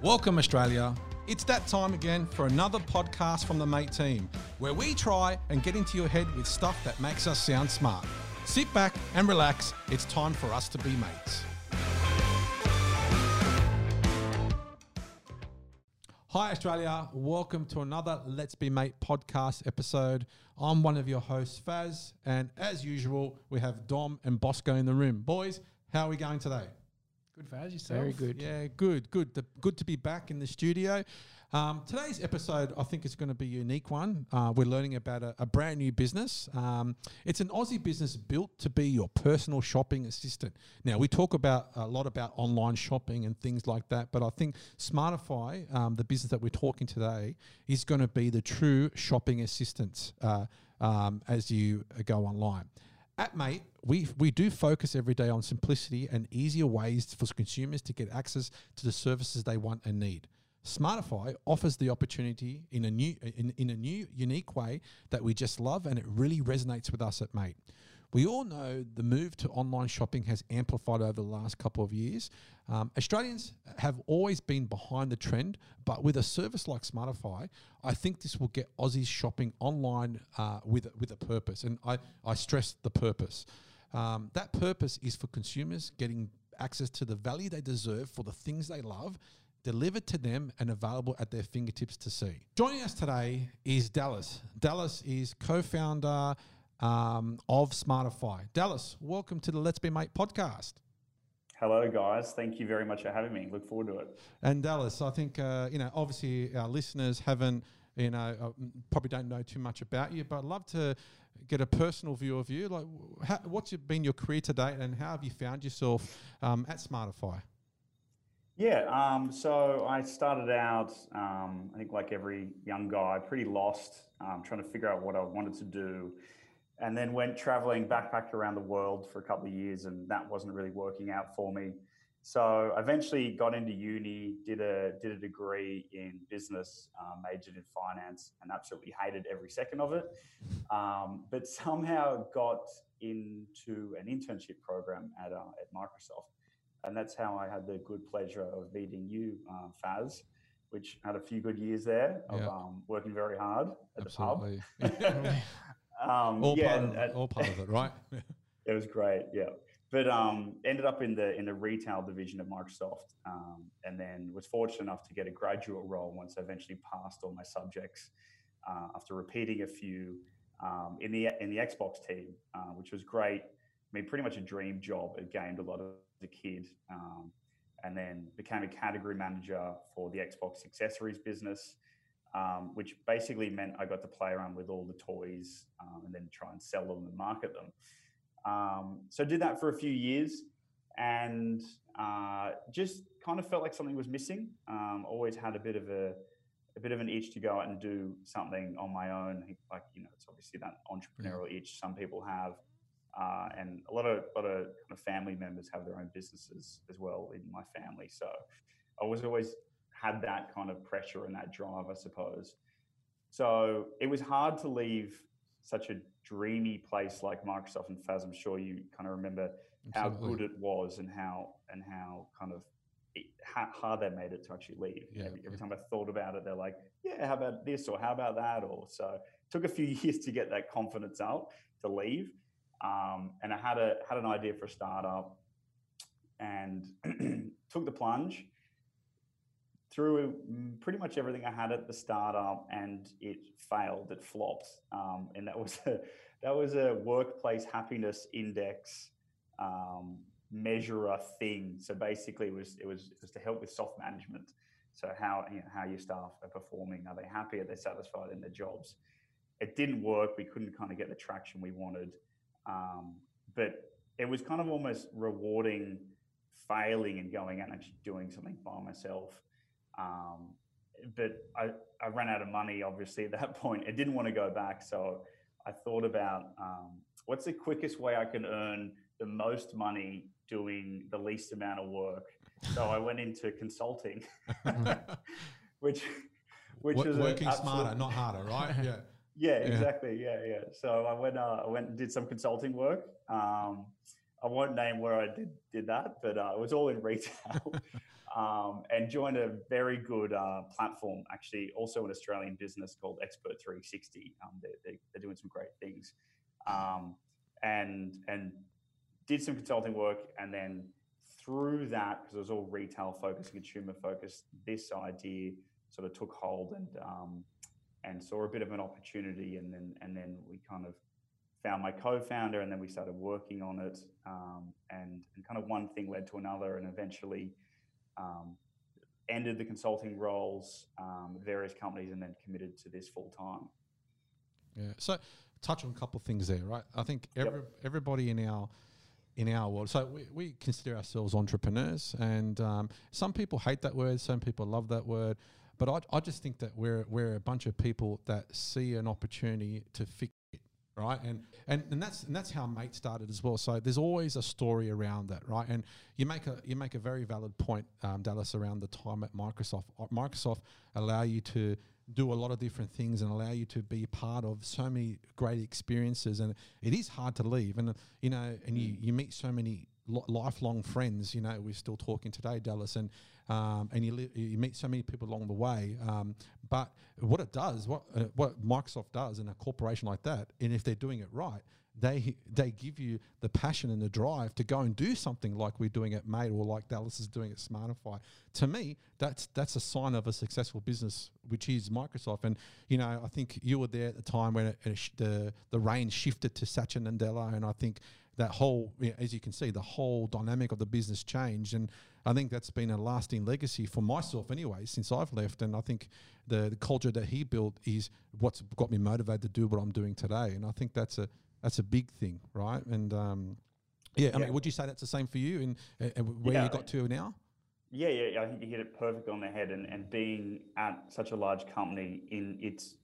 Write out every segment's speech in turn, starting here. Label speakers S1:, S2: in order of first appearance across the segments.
S1: Welcome, Australia. It's that time again for another podcast from the Mate team, where we try and get into your head with stuff that makes us sound smart. Sit back and relax. It's time for us to be mates. Hi, Australia. Welcome to another Let's Be Mate podcast episode. I'm one of your hosts, Faz, and as usual, we have Dom and Bosco in the room. Boys, how are we going today?
S2: Good Faz, yourself?
S3: Very good.
S1: Yeah, good, good. The, good to be back in the studio. Um, today's episode, I think, is going to be a unique one. Uh, we're learning about a, a brand new business. Um, it's an Aussie business built to be your personal shopping assistant. Now, we talk about a lot about online shopping and things like that, but I think Smartify, um, the business that we're talking today, is going to be the true shopping assistant uh, um, as you go online. At Mate, we, we do focus every day on simplicity and easier ways for consumers to get access to the services they want and need. Smartify offers the opportunity in a new in, in a new unique way that we just love and it really resonates with us at Mate. We all know the move to online shopping has amplified over the last couple of years. Um, Australians have always been behind the trend, but with a service like Smartify, I think this will get Aussies shopping online uh, with, with a purpose. And I, I stress the purpose. Um, that purpose is for consumers getting access to the value they deserve for the things they love delivered to them and available at their fingertips to see. Joining us today is Dallas. Dallas is co founder um, of Smartify. Dallas, welcome to the Let's Be Mate podcast.
S3: Hello, guys. Thank you very much for having me. Look forward to it.
S1: And Dallas, I think, uh, you know, obviously our listeners haven't, you know, uh, probably don't know too much about you, but I'd love to get a personal view of you. Like, how, what's been your career to date and how have you found yourself um, at Smartify?
S3: Yeah, um, so I started out, um, I think, like every young guy, pretty lost, um, trying to figure out what I wanted to do and then went traveling, backpacked around the world for a couple of years, and that wasn't really working out for me. So eventually got into uni, did a did a degree in business, um, majored in finance, and absolutely hated every second of it. Um, but somehow got into an internship program at uh, at Microsoft, and that's how I had the good pleasure of meeting you, uh, Faz, which had a few good years there of yeah. um, working very hard at
S1: absolutely.
S3: the pub.
S1: Um, all, yeah, part of, all part of it, right?
S3: it was great, yeah. But um, ended up in the in the retail division of Microsoft, um, and then was fortunate enough to get a graduate role once I eventually passed all my subjects uh, after repeating a few um, in the in the Xbox team, uh, which was great. I mean, pretty much a dream job. It gained a lot of the kid, um, and then became a category manager for the Xbox accessories business um, which basically meant I got to play around with all the toys um, and then try and sell them and market them. Um, so I did that for a few years and uh, just kind of felt like something was missing. Um, always had a bit of a a bit of an itch to go out and do something on my own. Like you know, it's obviously that entrepreneurial itch some people have. Uh, and a lot of lot of kind of family members have their own businesses as well in my family. So I was always had that kind of pressure and that drive, I suppose. So it was hard to leave such a dreamy place like Microsoft and Faz. I'm sure you kind of remember Absolutely. how good it was and how and how kind of it, how hard they made it to actually leave. Yeah, every, every time I thought about it, they're like, "Yeah, how about this?" or "How about that?" or so. It took a few years to get that confidence up to leave, um, and I had a had an idea for a startup, and took the plunge through mm, pretty much everything I had at the startup, and it failed. It flopped, um, and that was a that was a workplace happiness index um, measurer thing. So basically, it was it was it was to help with soft management. So how you know, how your staff are performing? Are they happy? Are they satisfied in their jobs? It didn't work. We couldn't kind of get the traction we wanted, um, but it was kind of almost rewarding failing and going out and actually doing something by myself um, but I, I ran out of money, obviously, at that point. I didn't want to go back. So I thought about um, what's the quickest way I can earn the most money doing the least amount of work. So I went into consulting, which which
S1: w- is working absolute... smarter, not harder, right?
S3: Yeah. yeah, exactly. Yeah, yeah. So I went, uh, I went and did some consulting work, um, I won't name where I did did that, but uh, it was all in retail. um, and joined a very good uh, platform, actually, also an Australian business called Expert 360. Um, they're, they, are doing some great things, um, and and did some consulting work, and then through that, because it was all retail focused, consumer focused, this idea sort of took hold and um, and saw a bit of an opportunity, and then and then we kind of found my co-founder, and then we started working on it, um, and and kind of one thing led to another, and eventually um, ended the consulting roles, um, various companies, and then committed to this full time.
S1: Yeah. So touch on a couple of things there, right? I think every, yep. everybody in our in our world. So we, we consider ourselves entrepreneurs, and um, some people hate that word, some people love that word. But I, I just think that we're we're a bunch of people that see an opportunity to fix right? And and and that's and that's how Mate started as well. So there's always a story around that, right? And you make a you make a very valid point, um, Dallas, around the time at Microsoft. Microsoft allow you to do a lot of different things and allow you to be part of so many great experiences and it is hard to leave and you know and you, you meet so many lifelong friends you know we're still talking today dallas and um, and you, li- you meet so many people along the way. Um, but what it does, what uh, what Microsoft does in a corporation like that, and if they're doing it right, they they give you the passion and the drive to go and do something like we're doing at Mate or like Dallas is doing at Smartify. To me, that's that's a sign of a successful business, which is Microsoft. And you know, I think you were there at the time when it, it the the reins shifted to Satya Nadella, and I think that whole, as you can see, the whole dynamic of the business changed. And I think that's been a lasting legacy for myself anyway, since I've left. And I think the, the culture that he built is what's got me motivated to do what I'm doing today. And I think that's a that's a big thing, right? And um, yeah, I yeah. mean, would you say that's the same for you and, and where yeah. you got to now?
S3: Yeah, yeah, I think you hit it perfect on the head. And, and being at such a large company in its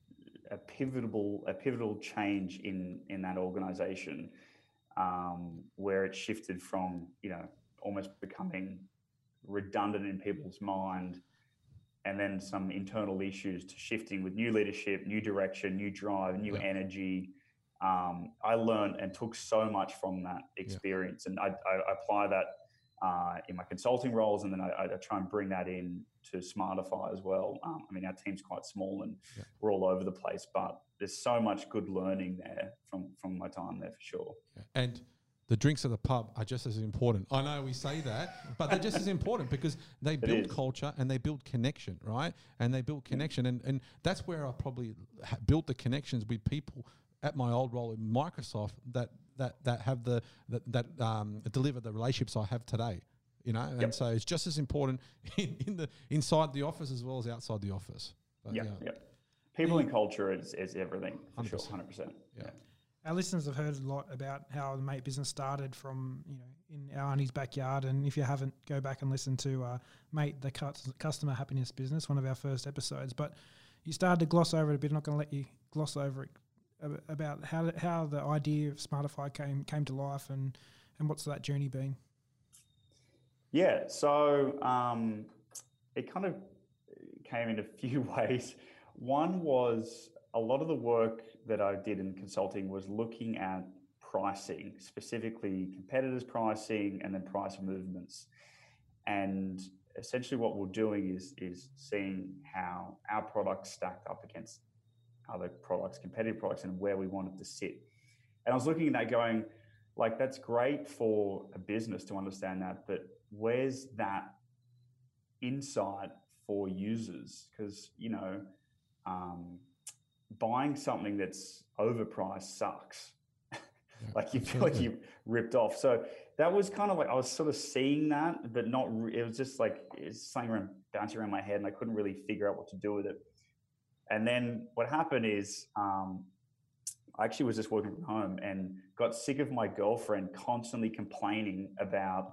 S3: a pivotal a pivotal change in in that organization um, where it shifted from you know almost becoming redundant in people's mind and then some internal issues to shifting with new leadership new direction new drive new yeah. energy um, i learned and took so much from that experience yeah. and I, I, apply that uh, in my consulting roles and then I, I, try and bring that in to smartify as well um, i mean our team's quite small and yeah. we're all over the place but there's so much good learning there from from my time there for sure.
S1: And the drinks at the pub are just as important. I know we say that, but they're just as important because they build culture and they build connection, right? And they build connection, and and that's where I probably built the connections with people at my old role in Microsoft that that that have the that, that um, deliver the relationships I have today. You know, and so it's just as important in, in the inside the office as well as outside the office.
S3: But, yeah, yeah people and culture is, is everything for 100%. sure 100% yeah.
S2: our listeners have heard a lot about how the mate business started from you know in our auntie's backyard. And if you haven't go back and listen to uh, mate the customer happiness business one of our first episodes. But you started to gloss over it a bit. I'm not going to let you gloss over it about how how the idea of smartify came came to life and and what's that journey been
S3: yeah so um, it kind of came in a few ways one was a lot of the work that I did in consulting was looking at pricing, specifically competitors' pricing and then price movements. And essentially, what we're doing is is seeing how our products stacked up against other products, competitive products, and where we wanted to sit. And I was looking at that, going, like, that's great for a business to understand that, but where's that insight for users? Because you know um, buying something that's overpriced sucks. Like you feel like you ripped off. So that was kind of like I was sort of seeing that, but not. Re- it was just like it's something around, bouncing around my head, and I couldn't really figure out what to do with it. And then what happened is um, I actually was just working from home and got sick of my girlfriend constantly complaining about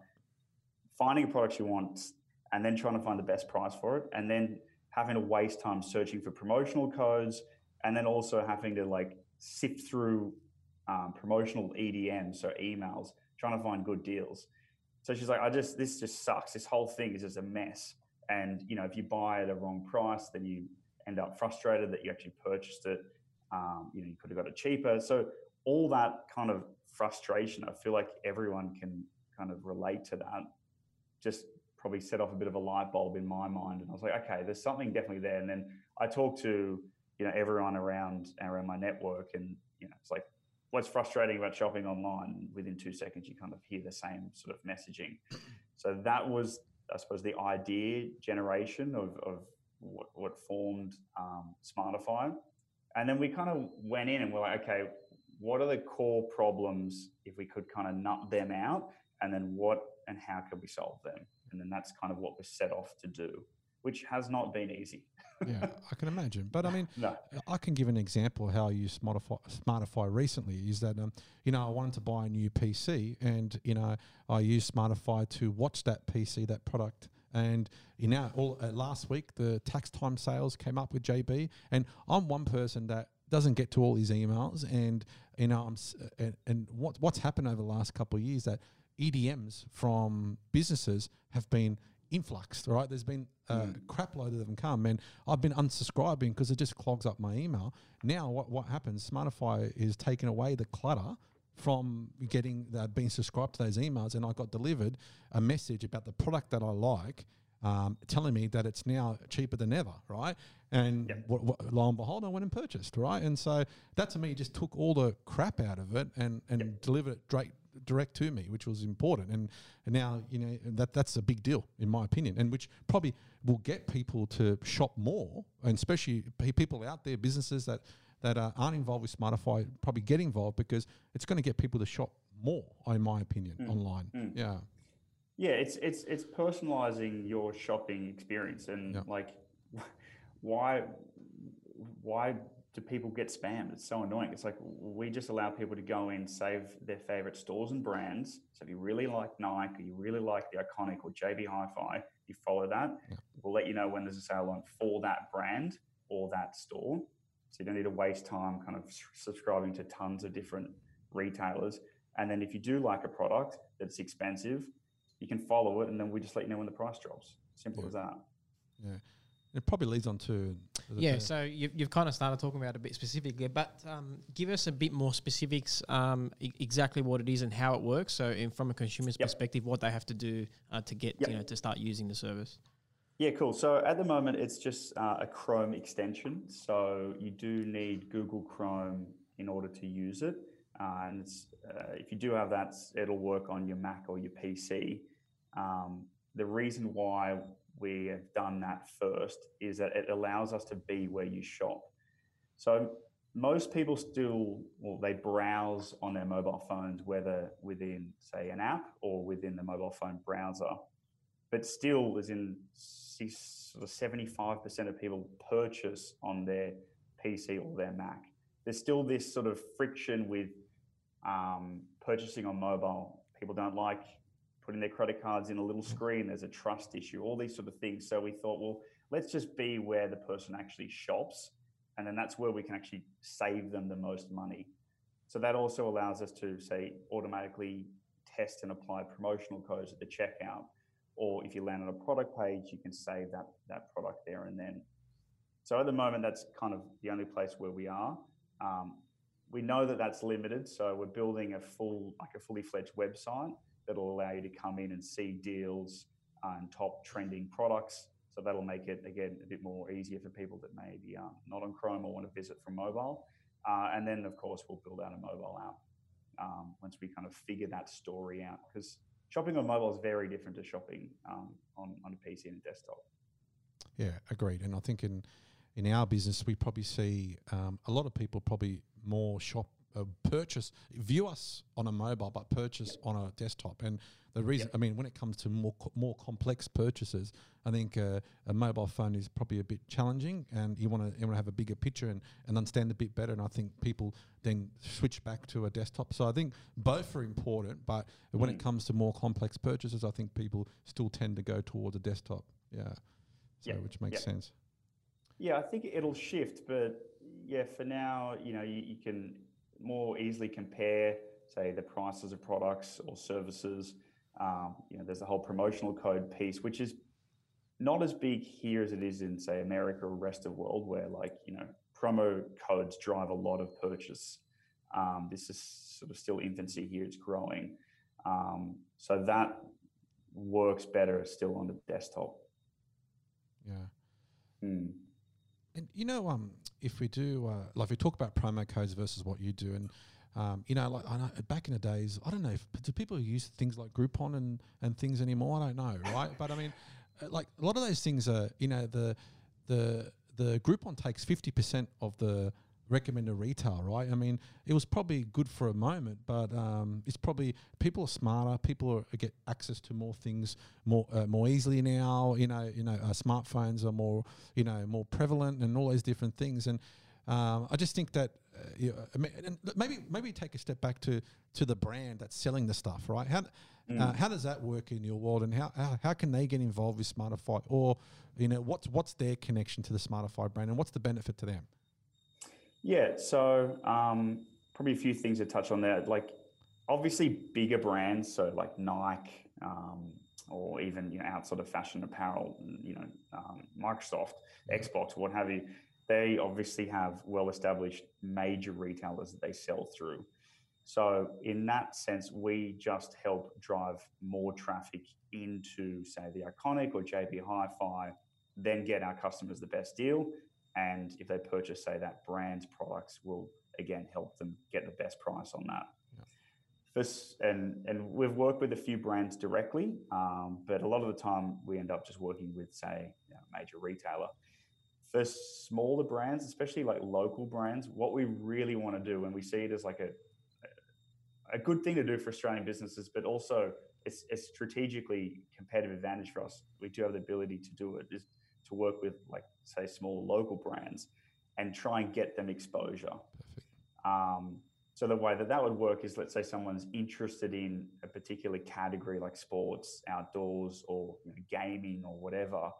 S3: finding a product she wants and then trying to find the best price for it, and then having to waste time searching for promotional codes, and then also having to like sift through um, promotional EDM, so emails, trying to find good deals. So she's like, I just this just sucks. This whole thing is just a mess. And you know, if you buy at a wrong price, then you end up frustrated that you actually purchased it. Um, you know, you could have got it cheaper. So all that kind of frustration. I feel like everyone can kind of relate to that. Just probably set off a bit of a light bulb in my mind, and I was like, okay, there's something definitely there. And then I talked to you know everyone around around my network, and you know it's like what's frustrating about shopping online within two seconds you kind of hear the same sort of messaging so that was i suppose the idea generation of, of what, what formed um, smartify and then we kind of went in and we're like okay what are the core problems if we could kind of nut them out and then what and how can we solve them and then that's kind of what we set off to do which has not been easy
S1: yeah, I can imagine. But I mean,
S3: no.
S1: I can give an example how I used Smartify, Smartify recently. Is that um, you know I wanted to buy a new PC, and you know I used Smartify to watch that PC, that product. And you know, all uh, last week the tax time sales came up with JB, and I'm one person that doesn't get to all his emails, and you know, I'm uh, and, and what what's happened over the last couple of years that EDMs from businesses have been influxed, right? There's been a
S3: Mm.
S1: crap load of them come, and I've been unsubscribing because it just clogs up my email. Now, what what happens? Smartify is taking away the clutter from getting the, being subscribed to those emails, and I got delivered a message about the product that I like. Um, telling me that it's now cheaper than ever, right? And
S3: Yep.
S1: what, what, lo and behold, I went and purchased, right? And so that to me just took all the crap out of it and, and delivered it direct, direct to me, which was important. And, and now, you know, that that's a big deal in my opinion, and which probably will get people to shop more, and especially people out there, businesses that that uh, aren't involved with Smartify, probably get involved because it's going to get people to shop more, in my opinion, online.
S3: Mm.
S1: Yeah,
S3: Yeah, it's it's it's personalizing your shopping experience and
S1: Yeah.
S3: like why why do people get spammed? It's so annoying. It's like we just allow people to go in, save their favorite stores and brands. So if you really like Nike, or you really like the iconic or JB Hi-Fi, you follow that.
S1: Yeah.
S3: We'll let you know when there's a sale on for that brand or that store. So you don't need to waste time kind of subscribing to tons of different retailers. And then if you do like a product that's expensive, you can follow it, and then we just let you know when the price drops. Simple
S1: Yeah.
S3: as that.
S1: yeah. It probably leads on to
S4: Yeah,
S1: the-
S4: so you've, you've kind of started talking about it a bit specifically, but um, give us a bit more specifics, um, e- exactly what it is and how it works. So, in, from a consumer's
S3: Yep.
S4: perspective, what they have to do uh, to get
S3: Yep.
S4: you know to start using the service.
S3: Yeah, cool. So at the moment, it's just uh, a Chrome extension. So you do need Google Chrome in order to use it. Uh, and uh, if you do have that, it'll work on your Mac or your PC. Um, the reason why we have done that first is that it allows us to be where you shop. So most people still, well, they browse on their mobile phones, whether within, say, an app or within the mobile phone browser but still as in sort of 75% of people purchase on their PC or their Mac. There's still this sort of friction with um, purchasing on mobile. People don't like putting their credit cards in a little screen. There's a trust issue, all these sort of things. So we thought, well, let's just be where the person actually shops. And then that's where we can actually save them the most money. So that also allows us to say automatically test and apply promotional codes at the checkout or if you land on a product page, you can save that that product there and then. So at the moment, that's kind of the only place where we are. Um, we know that that's limited, so we're building a full, like a fully fledged website that'll allow you to come in and see deals and top trending products. So that'll make it again a bit more easier for people that may be um, not on Chrome or want to visit from mobile. Uh, and then, of course, we'll build out a mobile app um, once we kind of figure that story out because shopping on mobile is very different to shopping um, on, on a PC and a desktop.
S1: Yeah, agreed. And I think in in our business, we probably see um, a lot of people probably more shop uh, purchase view us on a mobile, but purchase on a desktop. And the reason, I mean, when it comes to more co- more complex purchases, I think uh, a mobile phone is probably a bit challenging, and you want to you want to have a bigger picture and, and understand a bit better. And I think people then switch back to a desktop. So I think both are important, but when it
S3: Mm.
S1: comes to more complex purchases, I think people still tend to go towards a desktop. Yeah. So
S3: Yeah,
S1: which makes sense.
S3: Yeah, I think it'll shift, but yeah, for now, you know, you, you can more easily compare, say, the prices of products or services. Um, you know, there's the whole promotional code piece, which is not as big here as it is in, say, America or rest of the world, where like you know, promo codes drive a lot of purchase. Um, this is sort of still infancy here; it's growing. Um, so that works better still on the desktop.
S1: Yeah.
S3: Hmm.
S1: And you know, um, if we do, uh, like we talk about promo codes versus what you do, and um, you know, like I know back in the days, I don't know, if, do people use things like Groupon and and things anymore? I don't know, right? but I mean, uh, like a lot of those things are, you know, the the the Groupon takes fifty percent of the recommended retail, right? I mean, it was probably good for a moment, but um, it's probably people are smarter. People are, get access to more things more uh, more easily now. You know, you know, uh, smartphones are more you know more prevalent and all those different things. And um, I just think that uh, you know, and maybe maybe take a step back to to the brand that's selling the stuff, right? How uh, mm. how does that work in your world, and how, how how can they get involved with Smartify, or you know, what's what's their connection to the Smartify brand, and what's the benefit to them?
S3: Yeah, so um, probably a few things to touch on there. Like, obviously, bigger brands, so like Nike, um, or even you know outside of fashion apparel, you know, um, Microsoft, Xbox, what have you. They obviously have well-established major retailers that they sell through. So in that sense, we just help drive more traffic into, say, the Iconic or JB Hi-Fi, then get our customers the best deal, and if they purchase, say, that brand's products, will again help them get the best price on that. Yeah. This, and and we've worked with a few brands directly, um, but a lot of the time we end up just working with, say, you know, a major retailer. For smaller brands, especially like local brands, what we really want to do, and we see it as like a a good thing to do for Australian businesses, but also it's a strategically competitive advantage for us. We do have the ability to do it. Is to work with like say small local brands and try and get them exposure. Um, so the way that that would work is, let's say someone's interested in a particular category like sports, outdoors, or you know, gaming, or whatever.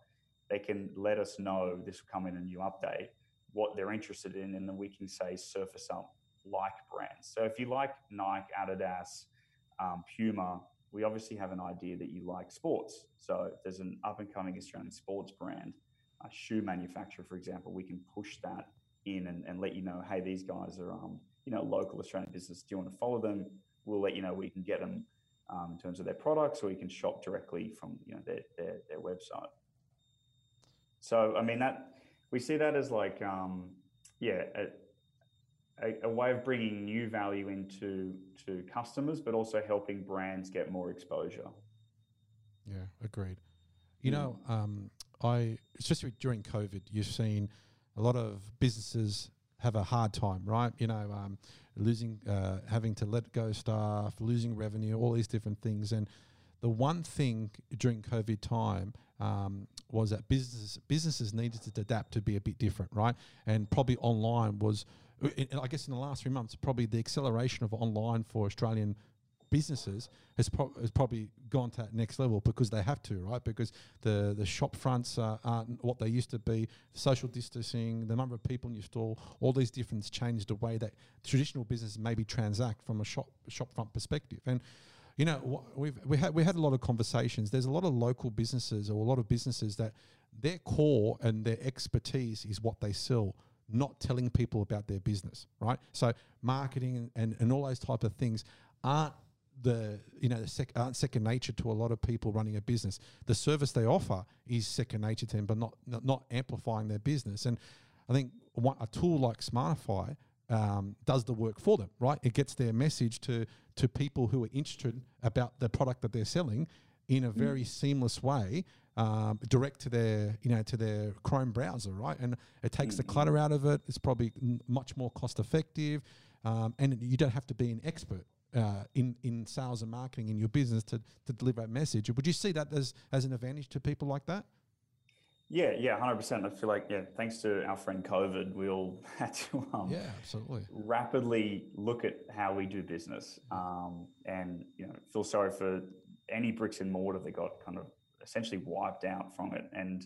S3: They can let us know this will come in a new update what they're interested in, and then we can say surface up like brands. So if you like Nike, Adidas, um, Puma, we obviously have an idea that you like sports. So if there's an up and coming Australian sports brand, a shoe manufacturer, for example, we can push that in and, and let you know, hey, these guys are, um, you know, local Australian business. Do you want to follow them? We'll let you know we can get them um, in terms of their products, or you can shop directly from you know their their, their website. So I mean that we see that as like um, yeah. A, a, a, way of bringing new value into to customers, but also helping brands get more exposure.
S1: Yeah, agreed. You mm. know, um, I especially during COVID, you've seen a lot of businesses have a hard time, right? You know, um, losing, uh, having to let go staff, losing revenue, all these different things. And the one thing during COVID time um, was that businesses businesses needed to adapt to be a bit different, right? And probably online was I guess in the last three months, probably the acceleration of online for Australian businesses has, pro- has probably gone to that next level because they have to, right? Because the, the shop fronts uh, aren't what they used to be. Social distancing, the number of people in your store, all these different changed the way that traditional businesses maybe transact from a shop shop front perspective. And you know, we've we had we had a lot of conversations. There's a lot of local businesses or a lot of businesses that their core and their expertise is what they sell not telling people about their business, right? So marketing and, and all those type of things aren't the you know the sec, aren't second nature to a lot of people running a business. The service they offer is second nature to them, but not not, not amplifying their business. And I think one, a tool like Smartify um, does the work for them, right? It gets their message to to people who are interested about the product that they're selling in a mm. very mm. seamless way um, direct to their you know to their Chrome browser, right? And it takes mm-hmm. the clutter out of it. It's probably much more cost effective, um, and you don't have to be an expert uh, in in sales and marketing in your business to to deliver that message. Would you see that as as an advantage to people like that?
S3: Yeah, yeah, hundred percent. I feel like yeah, thanks to our friend COVID, we all had to um,
S1: yeah, absolutely
S3: rapidly look at how we do business, um, and you know, feel sorry for any bricks and mortar that got kind of essentially wiped out from it. And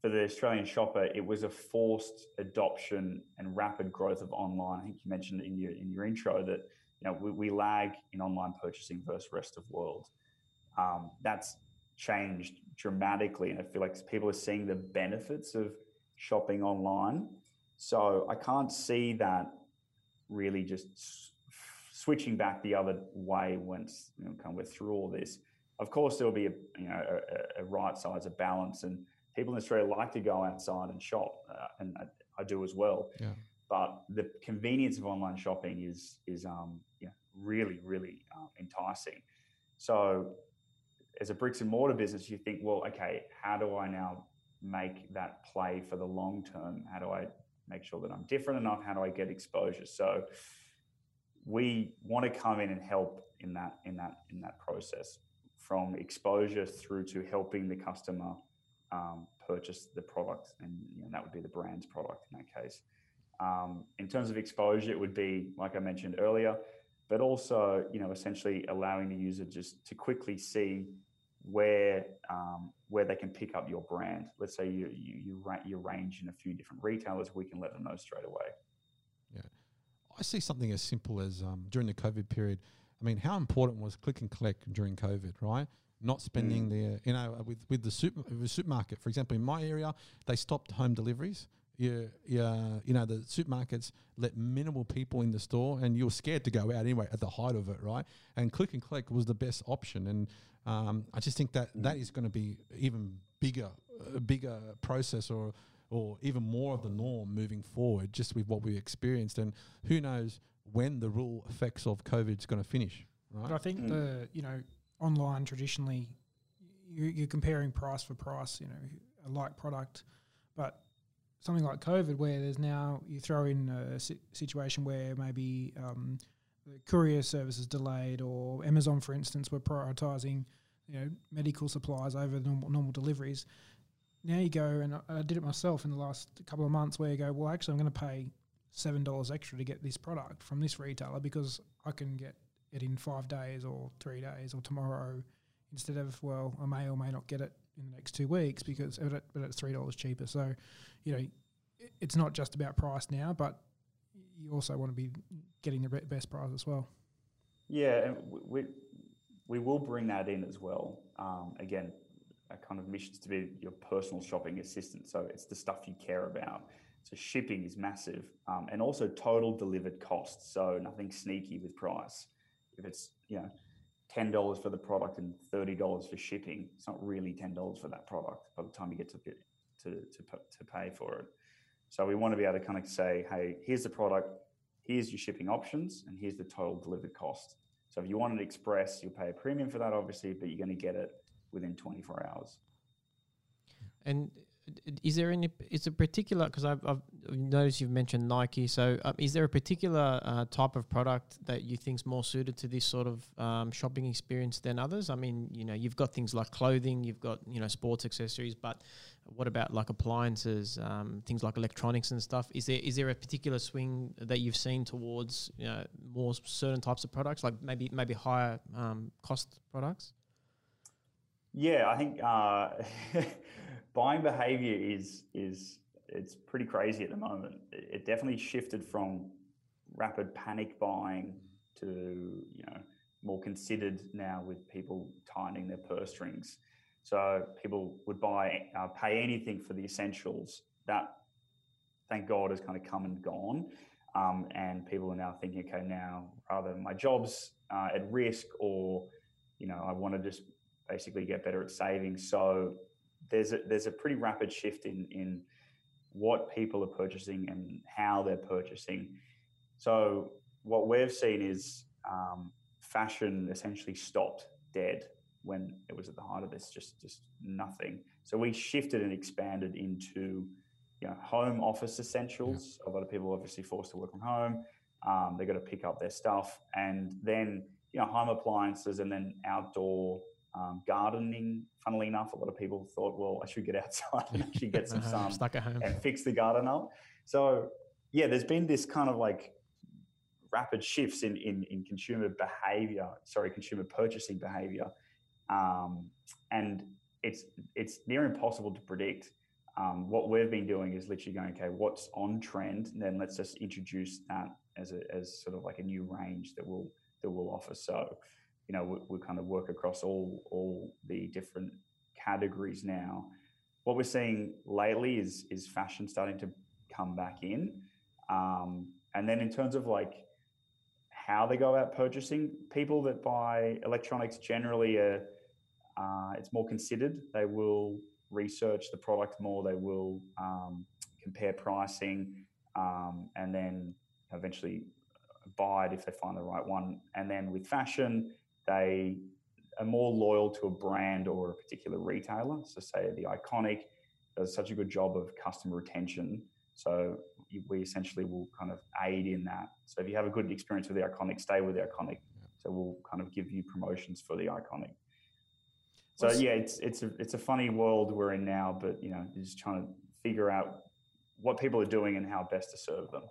S3: for the Australian shopper, it was a forced adoption and rapid growth of online. I think you mentioned in your in your intro that know we, we lag in online purchasing versus rest of world. Um, that's changed dramatically, and I feel like people are seeing the benefits of shopping online. So I can't see that really just s- switching back the other way once you know, we're through all this. Of course, there'll be a you know a, a right size, a balance, and people in Australia like to go outside and shop, uh, and I, I, do as well.
S1: Yeah.
S3: But the convenience of online shopping is is um, really really um, enticing. So, as a bricks and mortar business, you think, well, okay, how do I now make that play for the long term? How do I make sure that I'm different enough? How do I get exposure? So, we want to come in and help in that in that in that process from exposure through to helping the customer um, purchase the product, and you know, that would be the brand's product in that case. Um, in terms of exposure, it would be like I mentioned earlier, but also you know essentially allowing the user just to quickly see where um, where they can pick up your brand. Let's say you you you, ra- you range in a few different retailers, we can let them know straight away.
S1: Yeah, I see something as simple as um, during the COVID period. I mean, how important was click and collect during COVID, right? Not spending
S3: Mm.
S1: the, you know, with with the super, with the supermarket, for example, in my area, they stopped home deliveries. Yeah, yeah, you know, the supermarkets let minimal people in the store, and you were scared to go out anyway at the height of it, right? And click and collect was the best option, and um, I just think that that is going to be even bigger, a bigger process, or or even more of the norm moving forward, just with what we experienced. And who knows when the real effects of COVID is going to finish, right?
S2: But I think
S3: Mm.
S2: the you know online traditionally you, you're comparing price for price, you know, a like product, but something like COVID, where there's now you throw in a si- situation where maybe um, the courier service is delayed, or Amazon, for instance, were prioritising you know medical supplies over normal, normal deliveries. Now you go, and I, I did it myself in the last couple of months, where you go, well, actually, I'm going to pay seven dollars extra to get this product from this retailer because I can get it in five days or three days or tomorrow instead of well I may or may not get it in the next two weeks because but, it, but it's three dollars cheaper. So you know it, it's not just about price now, but you also want to be getting the be- best price as well.
S3: Yeah, and we we will bring that in as well. Um, again, a kind of mission is to be your personal shopping assistant. So it's the stuff you care about. So shipping is massive, um, and also total delivered costs. So nothing sneaky with price. If it's you know ten dollars for the product and thirty dollars for shipping, it's not really ten dollars for that product by the time you get to to to to pay for it. So we want to be able to kind of say, hey, here's the product, here's your shipping options, and here's the total delivered cost. So if you want it express, you'll pay a premium for that, obviously, but you're going to get it within 24 hours.
S4: And is there any? Is a particular? Because I've, I've noticed you've mentioned Nike. So um, is there a particular uh, type of product that you think's more suited to this sort of um, shopping experience than others? I mean, you know, you've got things like clothing, you've got you know sports accessories, but what about like appliances, um, things like electronics and stuff? Is there is there a particular swing that you've seen towards you know, more certain types of products, like maybe maybe higher um, cost products?
S3: Yeah, I think uh, buying behavior is is it's pretty crazy at the moment. It, it definitely shifted from rapid panic buying to you know more considered now with people tightening their purse strings. So people would buy uh, pay anything for the essentials. That thank God has kind of come and gone. Um, and people are now thinking, okay, now rather my job's uh, at risk, or you know, I want to just basically get better at saving. So there's a, there's a pretty rapid shift in in what people are purchasing and how they're purchasing. So what we've seen is um, fashion essentially stopped dead when it was at the height of this, just just nothing. So we shifted and expanded into you know home office essentials. A lot of people are obviously forced to work from home. Um, they've got to pick up their stuff, and then you know home appliances, and then outdoor um, gardening. Funnily enough, a lot of people thought, well, I should get outside and actually get some sun
S4: stuck at home.
S3: and fix the garden up. So yeah, there's been this kind of like rapid shifts in in, in consumer behavior. Sorry, consumer purchasing behavior, um, and it's it's near impossible to predict. Um, what we've been doing is literally going, okay, what's on trend, and then let's just introduce that as a as sort of like a new range that we'll that we'll offer. So, you know, we, we kind of work across all all the different categories now. What we're seeing lately is is fashion starting to come back in, um, and then in terms of like how they go about purchasing. People that buy electronics generally are uh, it's more considered. They will research the product more. They will um, compare pricing, um, and then eventually buy it if they find the right one. And then with fashion, they are more loyal to a brand or a particular retailer. So, say the Iconic does such a good job of customer retention. So, we essentially will kind of aid in that. So, if you have a good experience with the Iconic, stay with the Iconic. So, we'll kind of give you promotions for the Iconic. So yeah, it's it's a it's a funny world we're in now, but you know, just trying to figure out what people are doing and how best to serve them.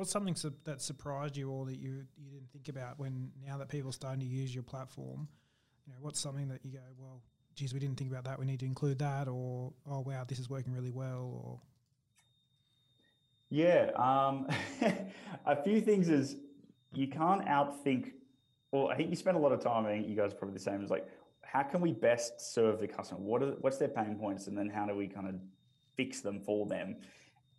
S2: What's something su- that surprised you or that you you didn't think about when now that people are starting to use your platform? You know, what's something that you go, well, geez, we didn't think about that. We need to include that, or oh wow, this is working really well, or
S3: yeah, um, a few things is you can't outthink. Well, I think you spend a lot of time. I think you guys are probably the same. Is like how can we best serve the customer? What are what's their pain points, and then how do we kind of fix them for them?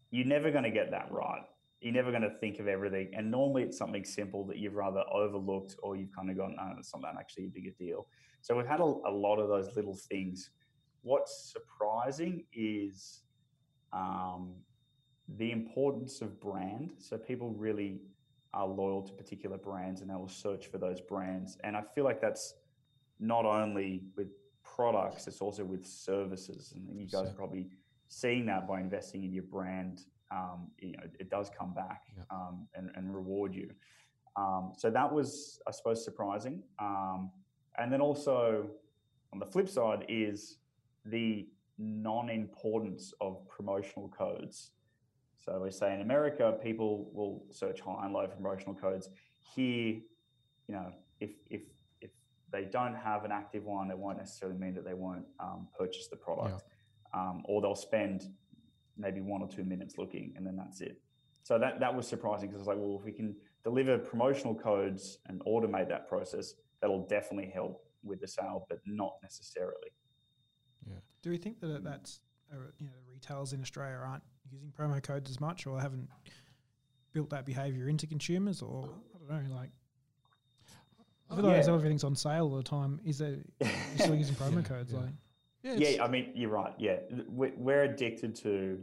S3: You're never going to get that right. You're never going to think of everything, and normally it's something simple that you've rather overlooked or you've kind of gone, "No, it's not that actually a bigger deal." So we've had a, a lot of those little things. What's surprising is um, the importance of brand. So people really are loyal to particular brands, and they will search for those brands. And I feel like that's not only with products, it's also with services. And you guys are probably seeing that by investing in your brand. Um, you know, it does come back um, and, and, reward you. Um, so that was, I suppose, surprising. Um, and then also on the flip side is the non-importance of promotional codes. So we say in America, people will search high and low for promotional codes. Here, you know, if if they don't have an active one, it won't necessarily mean that they won't um, purchase the product, yeah. um, or they'll spend maybe one or two minutes looking, and then that's it. So that that was surprising because I was like, well, if we can deliver promotional codes and automate that process, that'll definitely help with the sale, but not necessarily.
S2: Yeah. Do we think that that's uh, you know retailers in Australia aren't using promo codes as much, or haven't built that behaviour into consumers, or I don't know, like I feel like yeah. everything's on sale all the time. Is there still using promo yeah, codes?
S3: Yeah.
S2: Like,
S3: yeah, yeah, I mean, you're right. Yeah, we're addicted to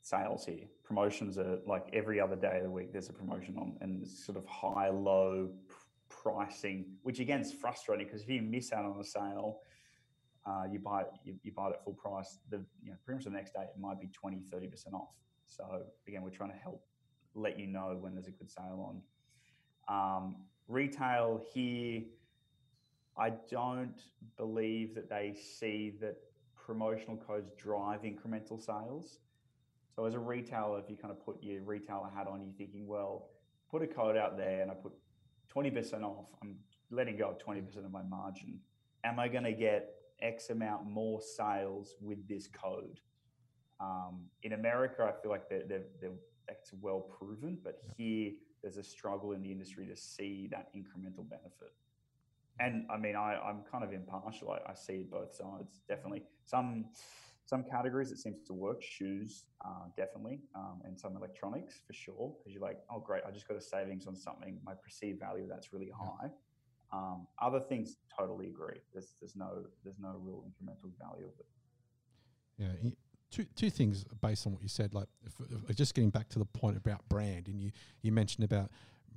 S3: sales here. Promotions are like every other day of the week. There's a promotion on, and it's sort of high low pricing, which again is frustrating because if you miss out on a sale, uh, you buy it, you, you, buy it at full price. The you know pretty much the next day it might be 20, 30 percent off. So again, we're trying to help let you know when there's a good sale on. Um, retail here, I don't believe that they see that promotional codes drive incremental sales. So as a retailer, if you kind of put your retailer hat on, you're thinking, well, put a code out there and I put 20% off. I'm letting go of 20% of my margin. Am I going to get X amount more sales with this code? Um, in America, I feel like they're, they're, they're, that's well proven, but here there's a struggle in the industry to see that incremental benefit. And I mean, I, I'm kind of impartial. I, I see both sides. Definitely, some some categories it seems to work. Shoes, uh, definitely, um, and some electronics for sure. Because you're like, oh great, I just got a savings on something. My perceived value that's really high. Um, other things, totally agree. There's there's no there's no real incremental value of it.
S1: Yeah, two two things based on what you said. Like, if, if just getting back to the point about brand, and you you mentioned about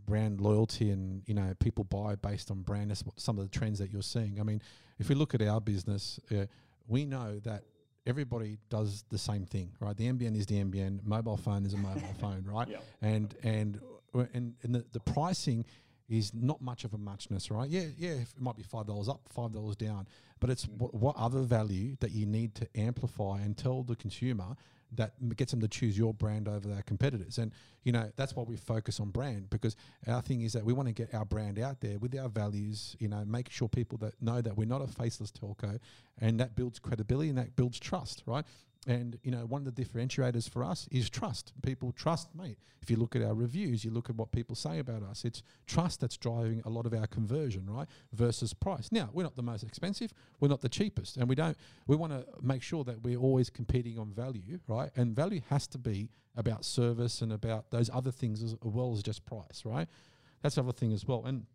S1: brand loyalty and you know people buy based on brand. That's what some of the trends that you're seeing. I mean, if we look at our business, uh, we know that everybody does the same thing, right? The NBN is the NBN. Mobile phone is a mobile phone, right?
S3: Yeah.
S1: And and and and the, the pricing is not much of a muchness, right? Yeah, yeah, it might be five dollars up, five dollars down, but it's mm. what, what other value that you need to amplify and tell the consumer that gets them to choose your brand over their competitors. And you know that's why we focus on brand because our thing is that we want to get our brand out there with our values. You know, make sure people that know that we're not a faceless telco, and that builds credibility and that builds trust, right? And you know, one of the differentiators for us is trust. People trust, mate. If you look at our reviews, you look at what people say about us. It's trust that's driving a lot of our conversion, right? Versus price. Now, we're not the most expensive, we're not the cheapest, and we don't. We want to make sure that we're always competing on value, right? And value has to be about service and about those other things as well as just price, right? that's the other thing as well. And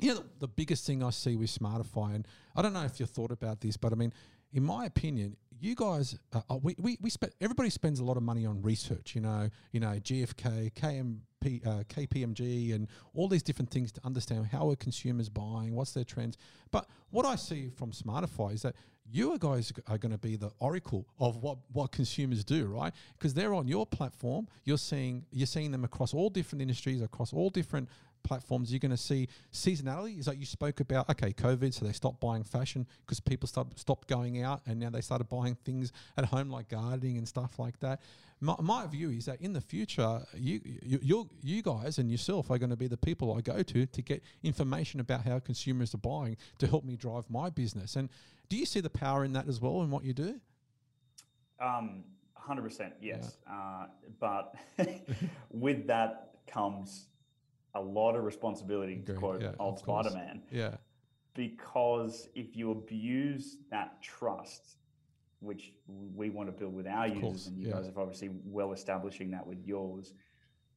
S1: you know, the, the biggest thing I see with Smartify, and I don't know if you thought about this, but I mean, in my opinion, you guys, uh, uh, we, we, we spend, everybody spends a lot of money on research, you know, you know, GFK, KMP, uh, KPMG, and all these different things to understand how are consumers buying, what's their trends. But what I see from Smartify is that you guys are going to be the oracle of what, what consumers do, right? Because they're on your platform. You're seeing you're seeing them across all different industries, across all different platforms, you're going to see seasonality. Is like you spoke about, okay, COVID, so they stopped buying fashion because people stopped stopped going out, and now they started buying things at home like gardening and stuff like that. My, my view is that in the future, you you you guys and yourself are going to be the people I go to to get information about how consumers are buying to help me drive my business. And do you see the power in that as well in what you do?
S3: Um, hundred percent, yes. Yeah. Uh, but with that comes a lot of responsibility, to quote yeah, old Spider Man.
S1: Yeah.
S3: Because if you abuse that trust, which we want to build with our of users, course, and you yeah. guys are obviously well establishing that with yours,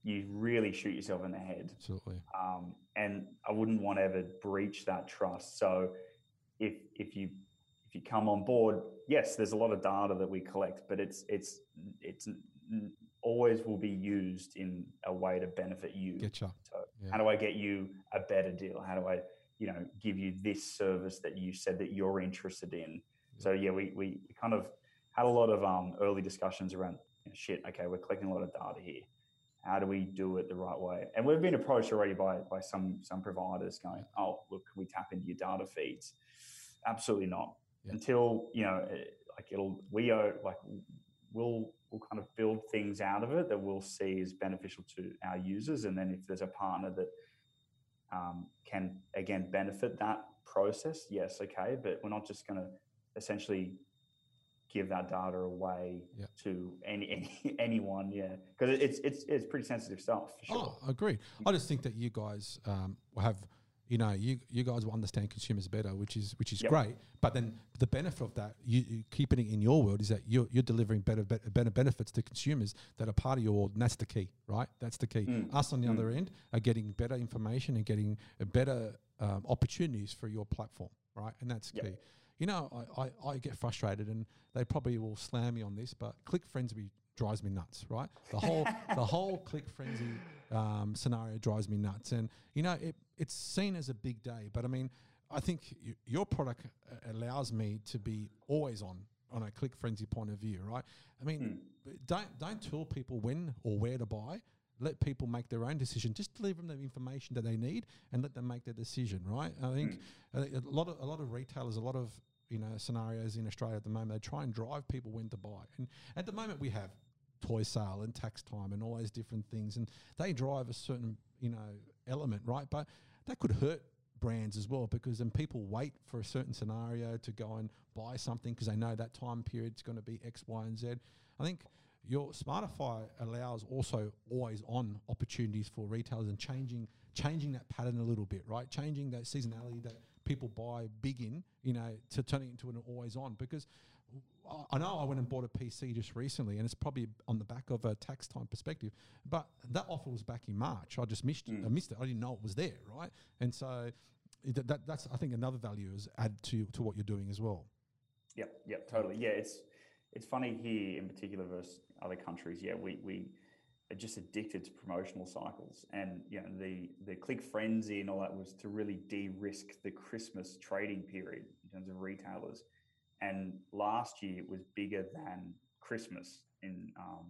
S3: you really shoot yourself in the head.
S1: Absolutely.
S3: Um, and I wouldn't want to ever breach that trust. So if if you if you come on board, yes, there's a lot of data that we collect, but it's it's it's always will be used in a way to benefit you.
S1: Getcha.
S3: Yeah. how do I get you a better deal? How do I, you know, give you this service that you said that you're interested in? Yeah. So yeah, we, we kind of had a lot of um, early discussions around you know, shit. Okay, we're collecting a lot of data here. How do we do it the right way? And we've been approached already by by some some providers going, oh look, can we tap into your data feeds? Absolutely not. Yeah. Until you know, like it'll we owe like we'll we'll kind of build things out of it that we'll see is beneficial to our users. And then if there's a partner that um, can again benefit that process, yes, okay. But we're not just going to essentially give that data away yep. to any, any anyone, yeah, because it's it's it's pretty sensitive stuff. Sure.
S1: Oh, agreed. I just think that you guys um, have you know, you you guys will understand consumers better, which is which is yep. great. But then the benefit of that, you, you keeping it in your world, is that you're, you're delivering better, better better benefits to consumers that are part of your world, and that's the key, right? That's the key. Mm. Us on the mm. other end are getting better information and getting better um, opportunities for your platform, right? And that's yep. key. You know, I, I, I get frustrated, and they probably will slam me on this, but Click Frenzy drives me nuts, right? The whole the whole click frenzy um, scenario drives me nuts, and you know it, it's seen as a big day, but I mean, I think your product uh, allows me to be always on on a click frenzy point of view, right? I mean, mm. don't don't tell people when or where to buy. Let people make their own decision. Just deliver them the information that they need and let them make their decision, right? I think mm. a lot of a lot of retailers, a lot of you know scenarios in Australia at the moment, they try and drive people when to buy. And at the moment, we have toy sale and tax time and all those different things, and they drive a certain you know element, right? But that could hurt brands as well because then people wait for a certain scenario to go and buy something because they know that time period is going to be X, Y, and Z. I think your Smartify allows also always on opportunities for retailers and changing changing that pattern a little bit, right? Changing that seasonality that people buy big in, you know, to turning it into an always on because I know I went and bought a PC just recently, and it's probably on the back of a tax time perspective. But that offer was back in March. I just missed mm. it. I missed it. I didn't know it was there, right? And so that, that, that's I think another value is add to to what you're doing as well.
S3: Yep, yep, totally. Yeah, it's it's funny here in particular versus other countries. Yeah, we we are just addicted to promotional cycles, and you know the the click frenzy and all that was to really de-risk the Christmas trading period in terms of retailers and last year it was bigger than Christmas in um,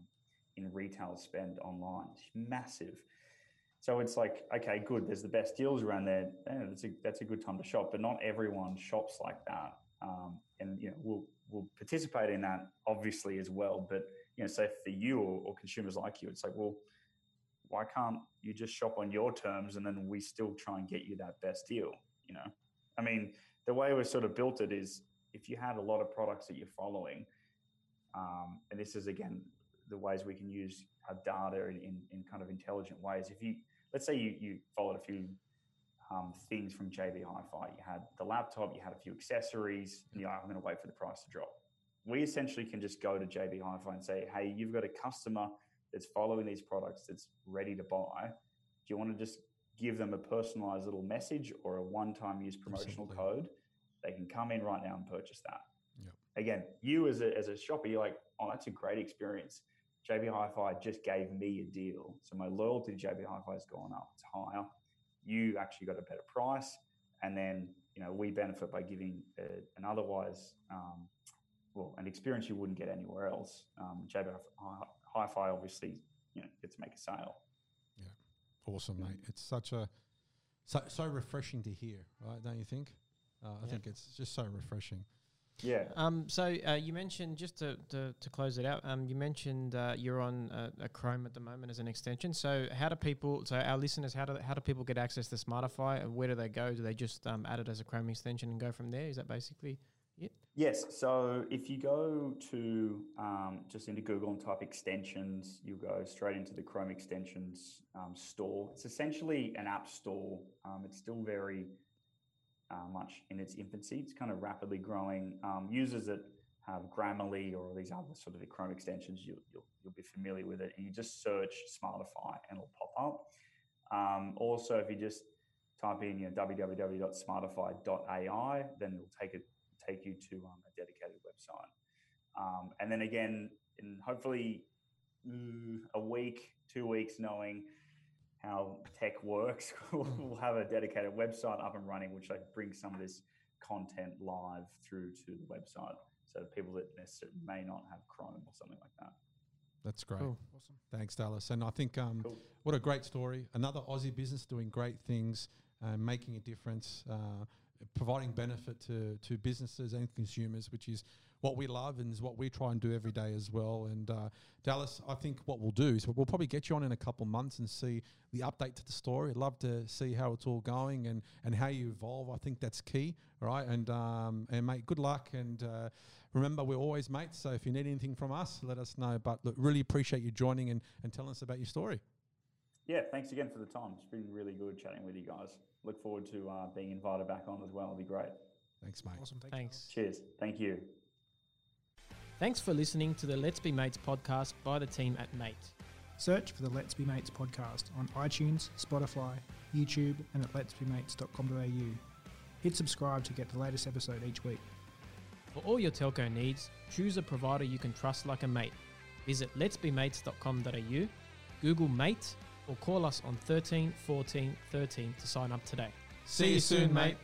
S3: in retail spend online. It's massive. So it's like, okay, good. There's the best deals around there. Yeah, that's a that's a good time to shop. But not everyone shops like that. Um, and you know, we'll we'll participate in that obviously as well. But you know, say for you or, or consumers like you, it's like, well, why can't you just shop on your terms and then we still try and get you that best deal? You know, I mean, the way we've sort of built it is if you had a lot of products that you're following, um, and this is again the ways we can use our data in, in, in, kind of intelligent ways. If you let's say you you followed a few um, things from JB Hi-Fi, you had the laptop, you had a few accessories, and you're like, I'm going to wait for the price to drop. We essentially can just go to JB Hi-Fi and say, hey, you've got a customer that's following these products that's ready to buy. Do you want to just give them a personalized little message or a one-time use promotional
S1: Absolutely.
S3: code, they can come in right now and purchase that.
S1: Yep.
S3: Again, you as a, as a shopper, you're like, oh, that's a great experience. JB Hi-Fi just gave me a deal, so my loyalty to JB Hi-Fi has gone up. It's higher. You actually got a better price, and then you know we benefit by giving uh, an otherwise um, well an experience you wouldn't get anywhere else. Um, JB Hi- Hi-Fi obviously you know get to make a sale. Yeah.
S1: Awesome, mate. It's such a so, so refreshing to hear, right? Don't you think? Uh, I
S4: Yeah.
S1: think it's just so refreshing.
S3: Yeah.
S4: Um, so uh, you mentioned just to, to, to close it out. Um, you mentioned uh, you're on uh, a Chrome at the moment as an extension. So how do people? So our listeners, how do how do people get access to Smartify? And where do they go? Do they just um, add it as a Chrome extension and go from there? Is that basically? It?
S3: Yes. So if you go to um, just into Google and type extensions, you'll go straight into the Chrome extensions um, store. It's essentially an app store. Um, it's still very uh, much in its infancy. It's kind of rapidly growing. Um, users that have Grammarly or these other sort of Chrome extensions, you, you'll, you'll be familiar with it. And you just search Smartify and it'll pop up. Um, also, if you just type in you know, www.smartify.ai, then it'll take it take you to um, a dedicated website. Um, and then again, in hopefully mm, a week, two weeks, knowing how tech works, we'll have a dedicated website up and running, which like bring some of this content live through to the website. So people that necessarily may not have Chrome or something like that.
S1: That's great.
S4: Cool.
S2: Awesome.
S1: Thanks, Dallas. And I think um,
S3: Cool.
S1: what a great story. Another Aussie business doing great things, uh, making a difference, uh, providing benefit to, to businesses and consumers, which is what we love and is what we try and do every day as well. And uh, Dallas, I think what we'll do is we'll probably get you on in a couple months and see the update to the story. I'd love to see how it's all going and, and how you evolve. I think that's key. right? And, um, and mate, good luck. And uh, remember, we're always mates. So if you need anything from us, let us know. But look, really appreciate you joining and, and telling us about your story.
S3: Yeah, thanks again for the time. It's been really good chatting with you guys. Look forward to uh, being invited back on as well. It'll be great.
S1: Thanks, mate.
S2: Awesome. Thank you,
S4: Thanks.
S3: Cheers. Thank you.
S4: Thanks for listening to the Let's Be Mates podcast by the team at Mate.
S2: Search for the Let's Be Mates podcast on iTunes, Spotify, YouTube, and at letsbemates.com.au. Hit subscribe to get the latest episode each week.
S4: For all your telco needs, choose a provider you can trust like a mate. Visit letsbemates.com.au, Google Mate, or call us on 13 14 13 to sign up today.
S1: See you soon, mate.